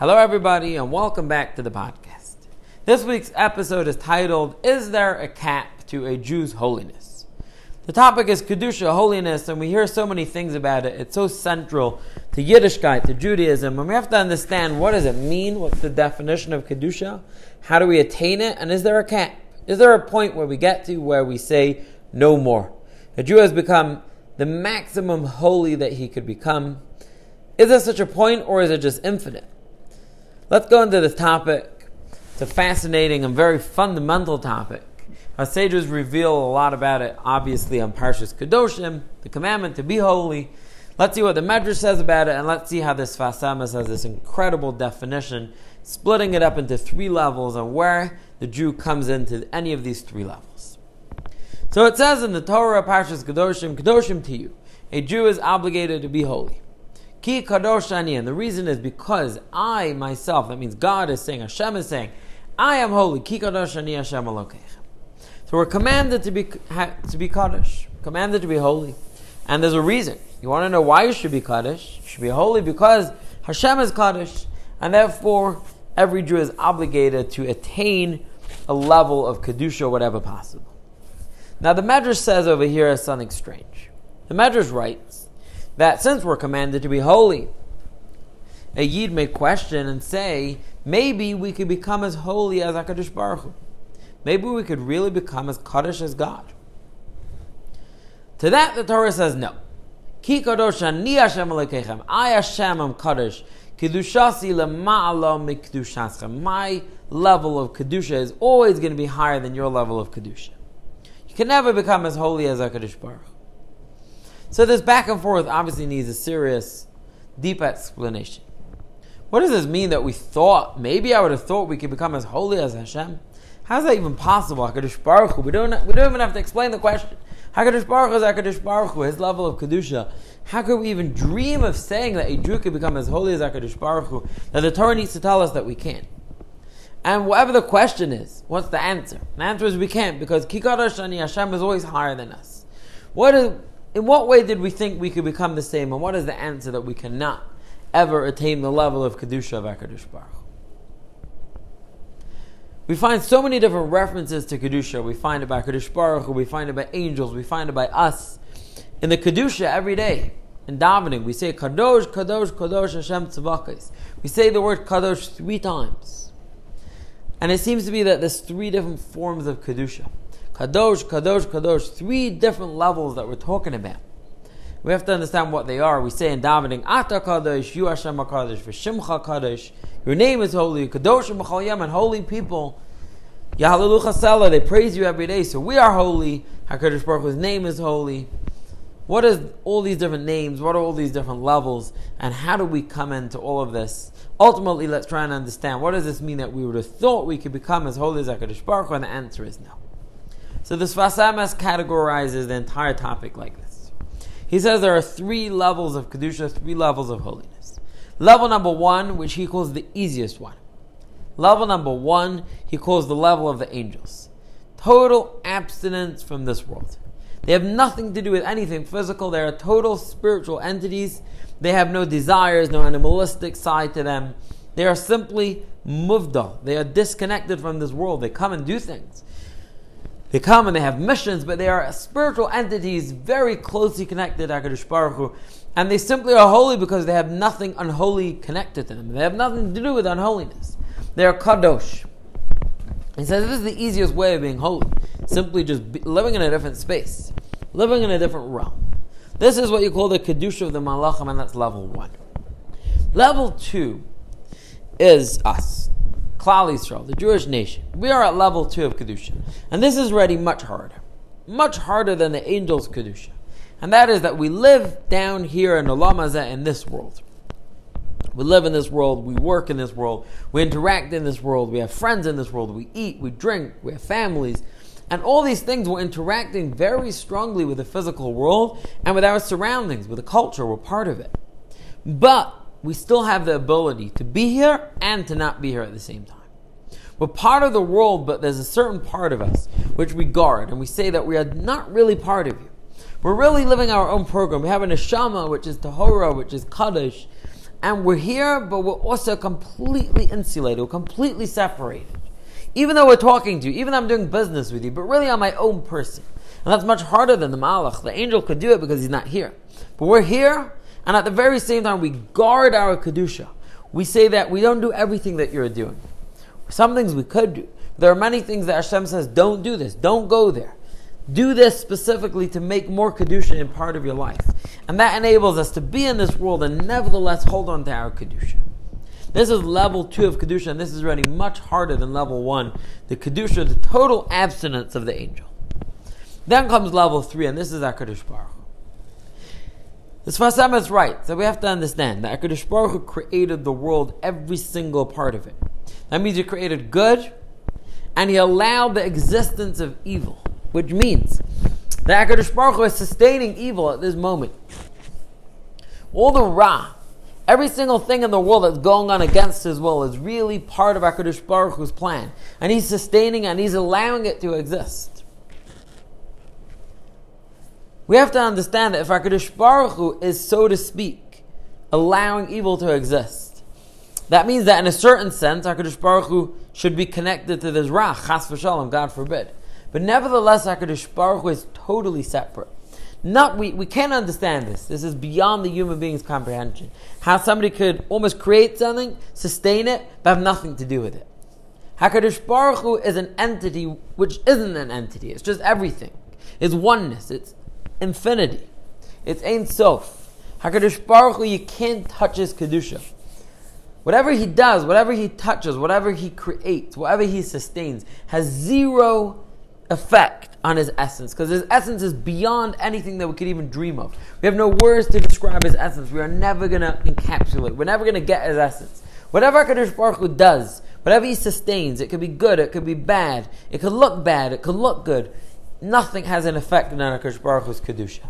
Hello, everybody, and welcome back to the podcast. This week's episode is titled, Is There a Cap to a Jew's Holiness? The topic is Kedusha, holiness, and we hear so many things about it. It's so central to Yiddishkeit, to Judaism, and we have to understand what does it mean? What's the definition of Kedusha? How do we attain it? And is there a cap? Is there a point where we get to where we say, no more? A Jew has become the maximum holy that he could become. Is there such a point, or is it just infinite? Let's go into this topic. It's a fascinating and very fundamental topic. Our sages reveal a lot about it, obviously, on Parshas Kedoshim, the commandment to be holy. Let's see what the Medrash says about it, and let's see how this Sfas Emes has this incredible definition, splitting it up into three levels and where the Jew comes into any of these three levels. So it says in the Torah, Parshas Kedoshim, Kedoshim to you. A Jew is obligated to be holy. Ki kadosh ani, and the reason is because I myself, that means God is saying, Hashem is saying, I am holy. Ki kadosh ani Hashem So we're commanded to be to be kaddish, commanded to be holy, and there's a reason. You want to know why you should be kaddish? You should be holy because Hashem is kaddish, and therefore every Jew is obligated to attain a level of kedusha, whatever possible. Now the Medrash says over here something strange. The Medrash writes that since we're commanded to be holy, a Yid may question and say, maybe we could become as holy as HaKadosh Baruch Hu. Maybe we could really become as Kaddish as God. To that, the Torah says no. Ki kadosh ani Hashem alekechem. I Hashem am Kaddish. Kedushasi lema'ala mikdushaschem. My level of Kedusha is always going to be higher than your level of Kedusha. You can never become as holy as HaKadosh Baruch so this back and forth obviously needs a serious, deep explanation. What does this mean that we thought, maybe I would have thought we could become as holy as Hashem? How is that even possible? HaKadosh Baruch Hu. We don't, we don't even have to explain the question. HaKadosh Baruch Hu is HaKadosh Baruch Hu, his level of Kedusha. How could we even dream of saying that a Jew could become as holy as HaKadosh Baruch Hu? That the Torah needs to tell us that we can't. And whatever the question is, what's the answer? The answer is we can't because Ani Hashem is always higher than us. What is, in what way did we think we could become the same, and what is the answer that we cannot ever attain the level of Kedusha of HaKadosh Baruch? We find so many different references to Kedusha. We find it by Kedusha Baruch, we find it by angels, we find it by us. In the Kedusha every day, in davening, we say Kadosh, Kadosh, Kadosh Hashem Tzavakis. We say the word Kadosh three times. And it seems to be that there's three different forms of Kedusha. Kadosh, Kadosh, Kadosh, three different levels that we're talking about. We have to understand what they are. We say in davening, Ata Kadosh, You Hashem HaKadosh, V'Shimcha Kadosh, Your name is holy, Kadosh Yom, and holy people, Yahalalu Chasela, they praise you every day. So we are holy, HaKadosh Baruch Hu's name is holy. What is all these different names? What are all these different levels? And how do we come into all of this? Ultimately, let's try and understand what does this mean that we would have thought we could become as holy as HaKadosh Baruch Hu? And the answer is no. So the Sfas Emes categorizes the entire topic like this. He says there are three levels of Kedusha, three levels of holiness. Level number one, which he calls the easiest one. Level number one, he calls the level of the angels. Total abstinence from this world. They have nothing to do with anything physical. They are total spiritual entities. They have no desires, no animalistic side to them. They are simply muvda. They are disconnected from this world. They come and do things. They come and they have missions, but they are spiritual entities very closely connected to Baruch Hu, and they simply are holy because they have nothing unholy connected to them. They have nothing to do with unholiness. They are kadosh. He says this is the easiest way of being holy. Simply just living in a different space, living in a different realm. This is what you call the kedusha of the malachim, and that's level one. Level two is us. Klal Yisrael, the Jewish nation, we are at level two of Kedusha. And this is already much harder. Much harder than the angels' Kedusha. And that is that we live down here in Olam Hazeh in this world. We live in this world, we work in this world, we interact in this world, we have friends in this world, we eat, we drink, we have families. And all these things, we're interacting very strongly with the physical world and with our surroundings, with the culture, we're part of it. But we still have the ability to be here and to not be here at the same time. We're part of the world, but there's a certain part of us which we guard, and we say that we are not really part of you. We're really living our own program. We have an neshama, which is tahora, which is kaddish, and we're here, but we're also completely insulated, we're completely separated. Even though we're talking to you, even though I'm doing business with you, but really I'm my own person. And that's much harder than the malach. The angel could do it because he's not here. But we're here, and at the very same time, we guard our kedusha. We say that we don't do everything that you're doing. Some things we could do. There are many things that Hashem says, don't do this, don't go there. Do this specifically to make more Kedusha in part of your life. And that enables us to be in this world and nevertheless hold on to our Kedusha. This is level two of Kedusha, and this is already much harder than level one. The Kedusha, the total abstinence of the angel. Then comes level three, and this is HaKadosh Baruch the Sfas is right. So we have to understand that HaKadosh Baruch Hu created the world, every single part of it. That means He created good, and He allowed the existence of evil which means that HaKadosh Baruch Hu is sustaining evil at this moment. All the Ra, every single thing in the world that's going on against His will is really part of HaKadosh Baruch Hu's plan. And He's sustaining and He's allowing it to exist. We have to understand that if HaKadosh Baruch Hu is, so to speak, allowing evil to exist, that means that in a certain sense, HaKadosh Baruch Hu should be connected to this Ra, Chas v'shalom, God forbid. But nevertheless, HaKadosh Baruch Hu is totally separate. Not we, we can't understand this. This is beyond the human being's comprehension. How somebody could almost create something, sustain it, but have nothing to do with it. Hakadosh Baruch Hu is an entity which isn't an entity. It's just everything. It's oneness. It's infinity. It's Ein Sof. Hakadosh Baruch Hu, you can't touch his kedusha. Whatever he does, whatever he touches, whatever he creates, whatever he sustains, has zero effect on his essence because his essence is beyond anything that we could even dream of. We have no words to describe his essence. We are never going to encapsulate. We're never going to get his essence. Whatever Hakadosh Baruch Hu does, whatever he sustains, it could be good, it could be bad, it could look bad, it could look good. Nothing has an effect on Hakadosh Baruch Hu's kedusha.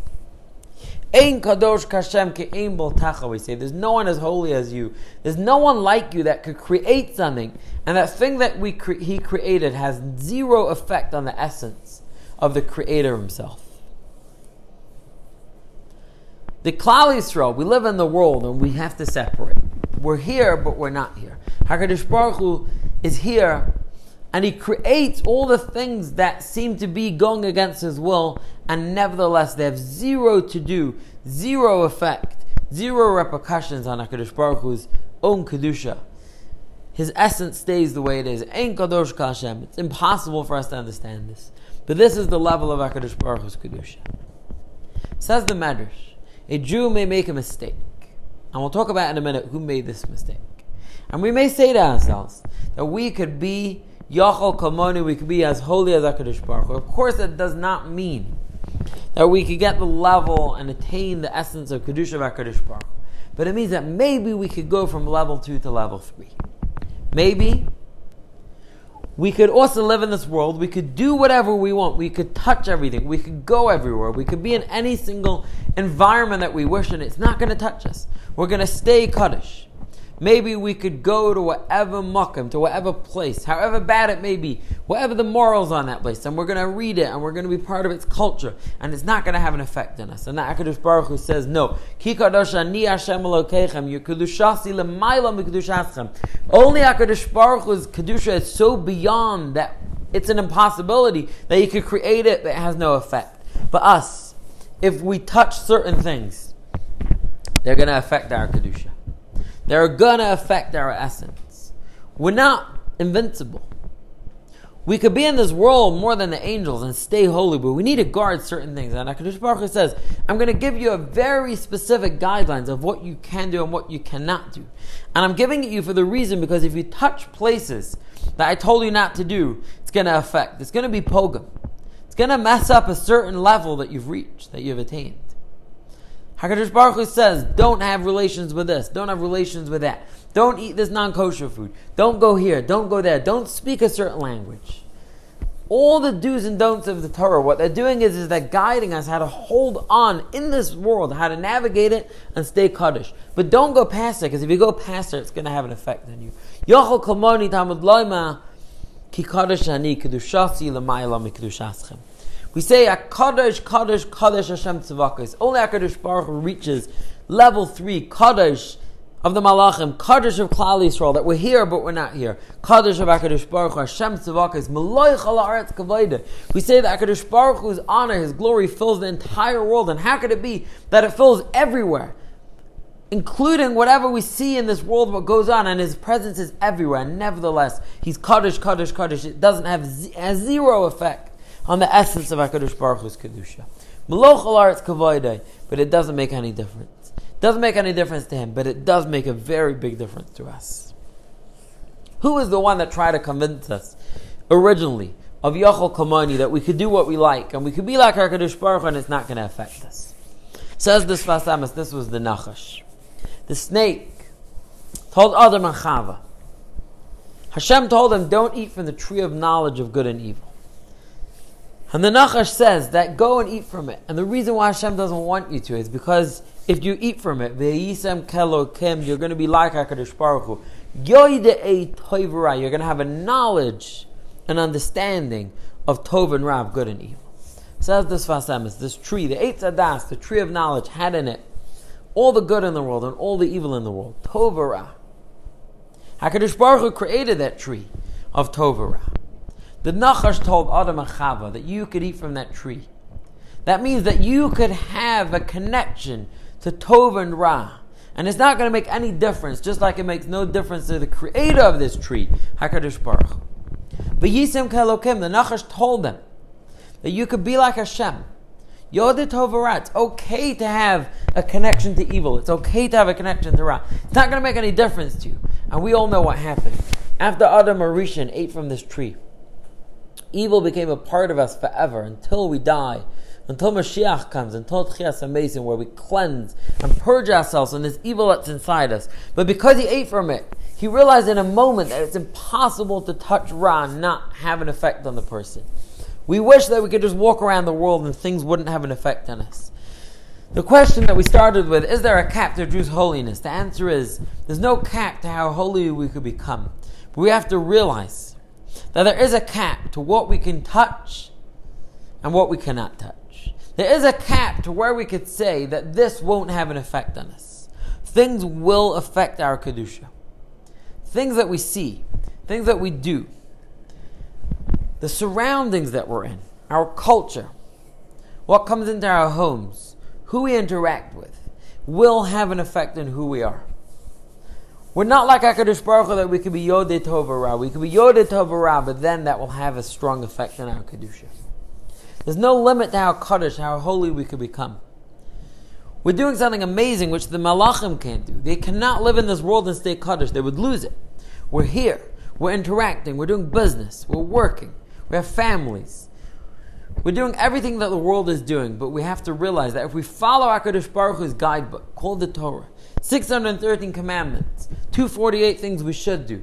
Ein kadosh kashem ke'ein boltacha, we say. There's no one as holy as you. There's no one like you that could create something, and that thing that we cre- he created has zero effect on the essence of the creator himself. The Klal Yisrael, we live in the world and we have to separate. We're here, but we're not here. HaKadosh Baruch Hu is here and he creates all the things that seem to be going against his will, and nevertheless they have zero to do, zero effect, zero repercussions on HaKadosh Baruch Hu's own Kedusha. His essence stays the way it is. Ein Kadosh Kashem. It's impossible for us to understand this. But this is the level of HaKadosh Baruch Hu's Kedusha. Says the Medrash, a Jew may make a mistake. And we'll talk about in a minute who made this mistake. And we may say to ourselves that we could be Yachol Kamoni, we could be as holy as HaKadosh Baruch. Of course, that does not mean that we could get the level and attain the essence of Kedusha of HaKadosh Baruch. But it means that maybe we could go from level 2 to level 3. Maybe we could also live in this world. We could do whatever we want. We could touch everything. We could go everywhere. We could be in any single environment that we wish, and it's not going to touch us. We're going to stay Kaddish. Maybe we could go to whatever mukim, to whatever place, however bad it may be, whatever the morals on that place, and we're going to read it and we're going to be part of its culture, and it's not going to have an effect on us. And the Hakadosh Baruch Hu says, "No, ki kadosh Hashem your kedushasi lemayla mikedushaschem." Only Hakadosh Baruch Hu's kedusha is so beyond that it's an impossibility that you could create it, but it has no effect. But us, if we touch certain things, they're going to affect our kedusha. They're to affect our essence. We're not invincible. We could be in this world more than the angels and stay holy, but we need to guard certain things. And HaKadosh Baruch says, I'm going to give you a very specific guidelines of what you can do and what you cannot do. And I'm giving it you for the reason because if you touch places that I told you not to do, it's going to affect. It's going to be pogum. It's going to mess up a certain level that you've reached, that you've attained. Hakadosh Baruch Hu says, don't have relations with this, don't have relations with that, don't eat this non-kosher food, don't go here, don't go there, don't speak a certain language. All the do's and don'ts of the Torah, what they're doing is, is they're guiding us how to hold on in this world, how to navigate it and stay kaddish. But don't go past it, because if you go past it, it's going to have an effect on you. Yochel kalmoni tamud loima ki kaddish ani kedushasi l'mayla mi kedushaschem. We say a Kaddish, Kaddish, Kaddish Hashem Tzavakos. Only a Kaddish Baruch reaches level three, Kaddish, of the Malachim, Kaddish of Klal Yisrael, that we're here but we're not here. Kaddish of HaKadosh Baruch Hu, Hashem Tzavakas, Meloich al Kavayda. We say that HaKadosh Baruch Hu's honor, His glory fills the entire world, and how could it be that it fills everywhere? Including whatever we see in this world, what goes on, and His presence is everywhere. And nevertheless, He's Kaddish, Kaddish, Kaddish. It doesn't have z- zero effect on the essence of HaKadosh Baruch Hu's Kedusha. Meloch al Haaretz Kavayda, but it doesn't make any difference. Doesn't make any difference to him, but it does make a very big difference to us. Who is the one that tried to convince us originally of Yachol Kamani that we could do what we like and we could be like our Kadosh Baruch and it's not going to affect us? Says this Sfas Emes, this was the Nachash. The snake told Adam and Chava. Hashem told them, don't eat from the tree of knowledge of good and evil. And the Nachash says that go and eat from it. And the reason why Hashem doesn't want you to is because if you eat from it, you're going to be like HaKadosh Baruch Hu. You're going to have a knowledge an understanding of Tov and Rav, good and evil. Says this Sfas Emes, this tree, the Eitz HaDaas, the tree of knowledge, had in it all the good in the world and all the evil in the world. Tov and HaKadosh Baruch Hu created that tree of Tov and Ra. The Nachash told Adam and Chava that you could eat from that tree. That means that you could have a connection to Tov and Ra. And it's not going to make any difference, just like it makes no difference to the creator of this tree, HaKadosh Baruch. But Yisim Kelokim, the Nachash told them that you could be like Hashem. Yoda Tovara, it's okay to have a connection to evil. It's okay to have a connection to Ra. It's not going to make any difference to you. And we all know what happened. After Adam HaRishon ate from this tree, evil became a part of us forever until we die until Mashiach comes, and until Tchias Hameisim, where we cleanse and purge ourselves from this evil that's inside us. But because he ate from it, he realized in a moment that it's impossible to touch Ra and not have an effect on the person. We wish that we could just walk around the world and things wouldn't have an effect on us. The question that we started with is there a cap to Jew's holiness? The answer is there's no cap to how holy we could become. But we have to realize that there is a cap to what we can touch and what we cannot touch. There is a cap to where we could say that this won't have an effect on us. Things will affect our Kedusha. Things that we see, things that we do, the surroundings that we're in, our culture, what comes into our homes, who we interact with, will have an effect on who we are. We're not like HaKadosh Baruch Hu that we could be Yodeh Tovara. We could be Yodeh Tovara, but then that will have a strong effect on our Kedusha. There's no limit to how Kaddish, how holy we could become. We're doing something amazing which the Malachim can't do. They cannot live in this world and stay Kaddish. They would lose it. We're here. We're interacting. We're doing business. We're working. We have families. We're doing everything that the world is doing, but we have to realize that if we follow HaKadosh Baruch Hu's guidebook, called the Torah, 613 commandments, 248 things we should do,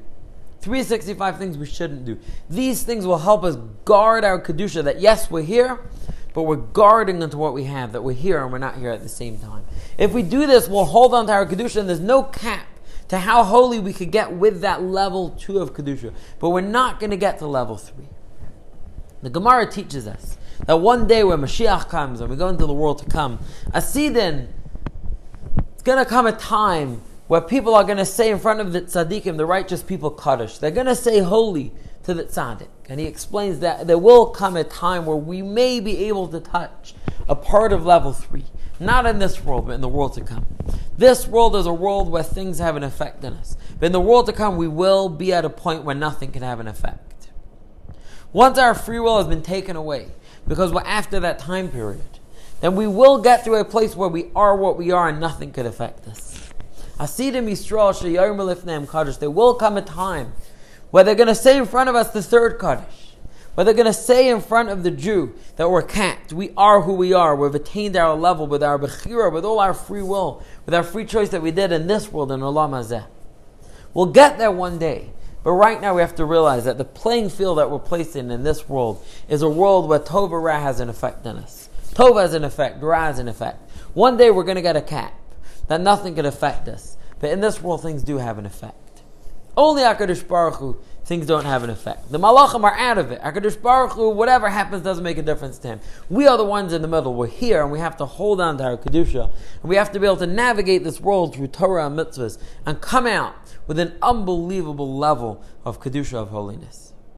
365 things we shouldn't do. These things will help us guard our Kedusha that yes, we're here, but we're guarding into what we have, that we're here and we're not here at the same time. If we do this, we'll hold on to our Kedusha and there's no cap to how holy we could get with that level two of Kedusha. But we're not going to get to level three. The Gemara teaches us that one day when Mashiach comes and we go into the world to come, Asidin, it's going to come a time where people are going to say in front of the tzaddikim, the righteous people, Kaddish. They're going to say holy to the tzaddik. And he explains that there will come a time where we may be able to touch a part of level three. Not in this world, but in the world to come. This world is a world where things have an effect on us. But in the world to come, we will be at a point where nothing can have an effect. Once our free will has been taken away, because we're after that time period, then we will get to a place where we are what we are and nothing could affect us. Asidim Yisrael Sheyom Lifneim Kaddish. There will come a time where they're going to say in front of us the third Kaddish. Where they're going to say in front of the Jew that we're capped, we are who we are, we've attained our level with our Bechira, with all our free will, with our free choice that we did in this world, in Olam Hazeh. We'll get there one day. But right now we have to realize that the playing field that we're placed in in this world is a world where Tova Ra has an effect on us. Tova has an effect, Ra has an effect. One day we're going to get a cap that nothing can affect us. But in this world, things do have an effect. Only HaKadosh Baruch Hu, things don't have an effect. The Malachim are out of it. HaKadosh Baruch Hu, whatever happens doesn't make a difference to him. We are the ones in the middle. We're here and we have to hold on to our Kedusha. And we have to be able to navigate this world through Torah and mitzvahs and come out with an unbelievable level of Kedusha of holiness.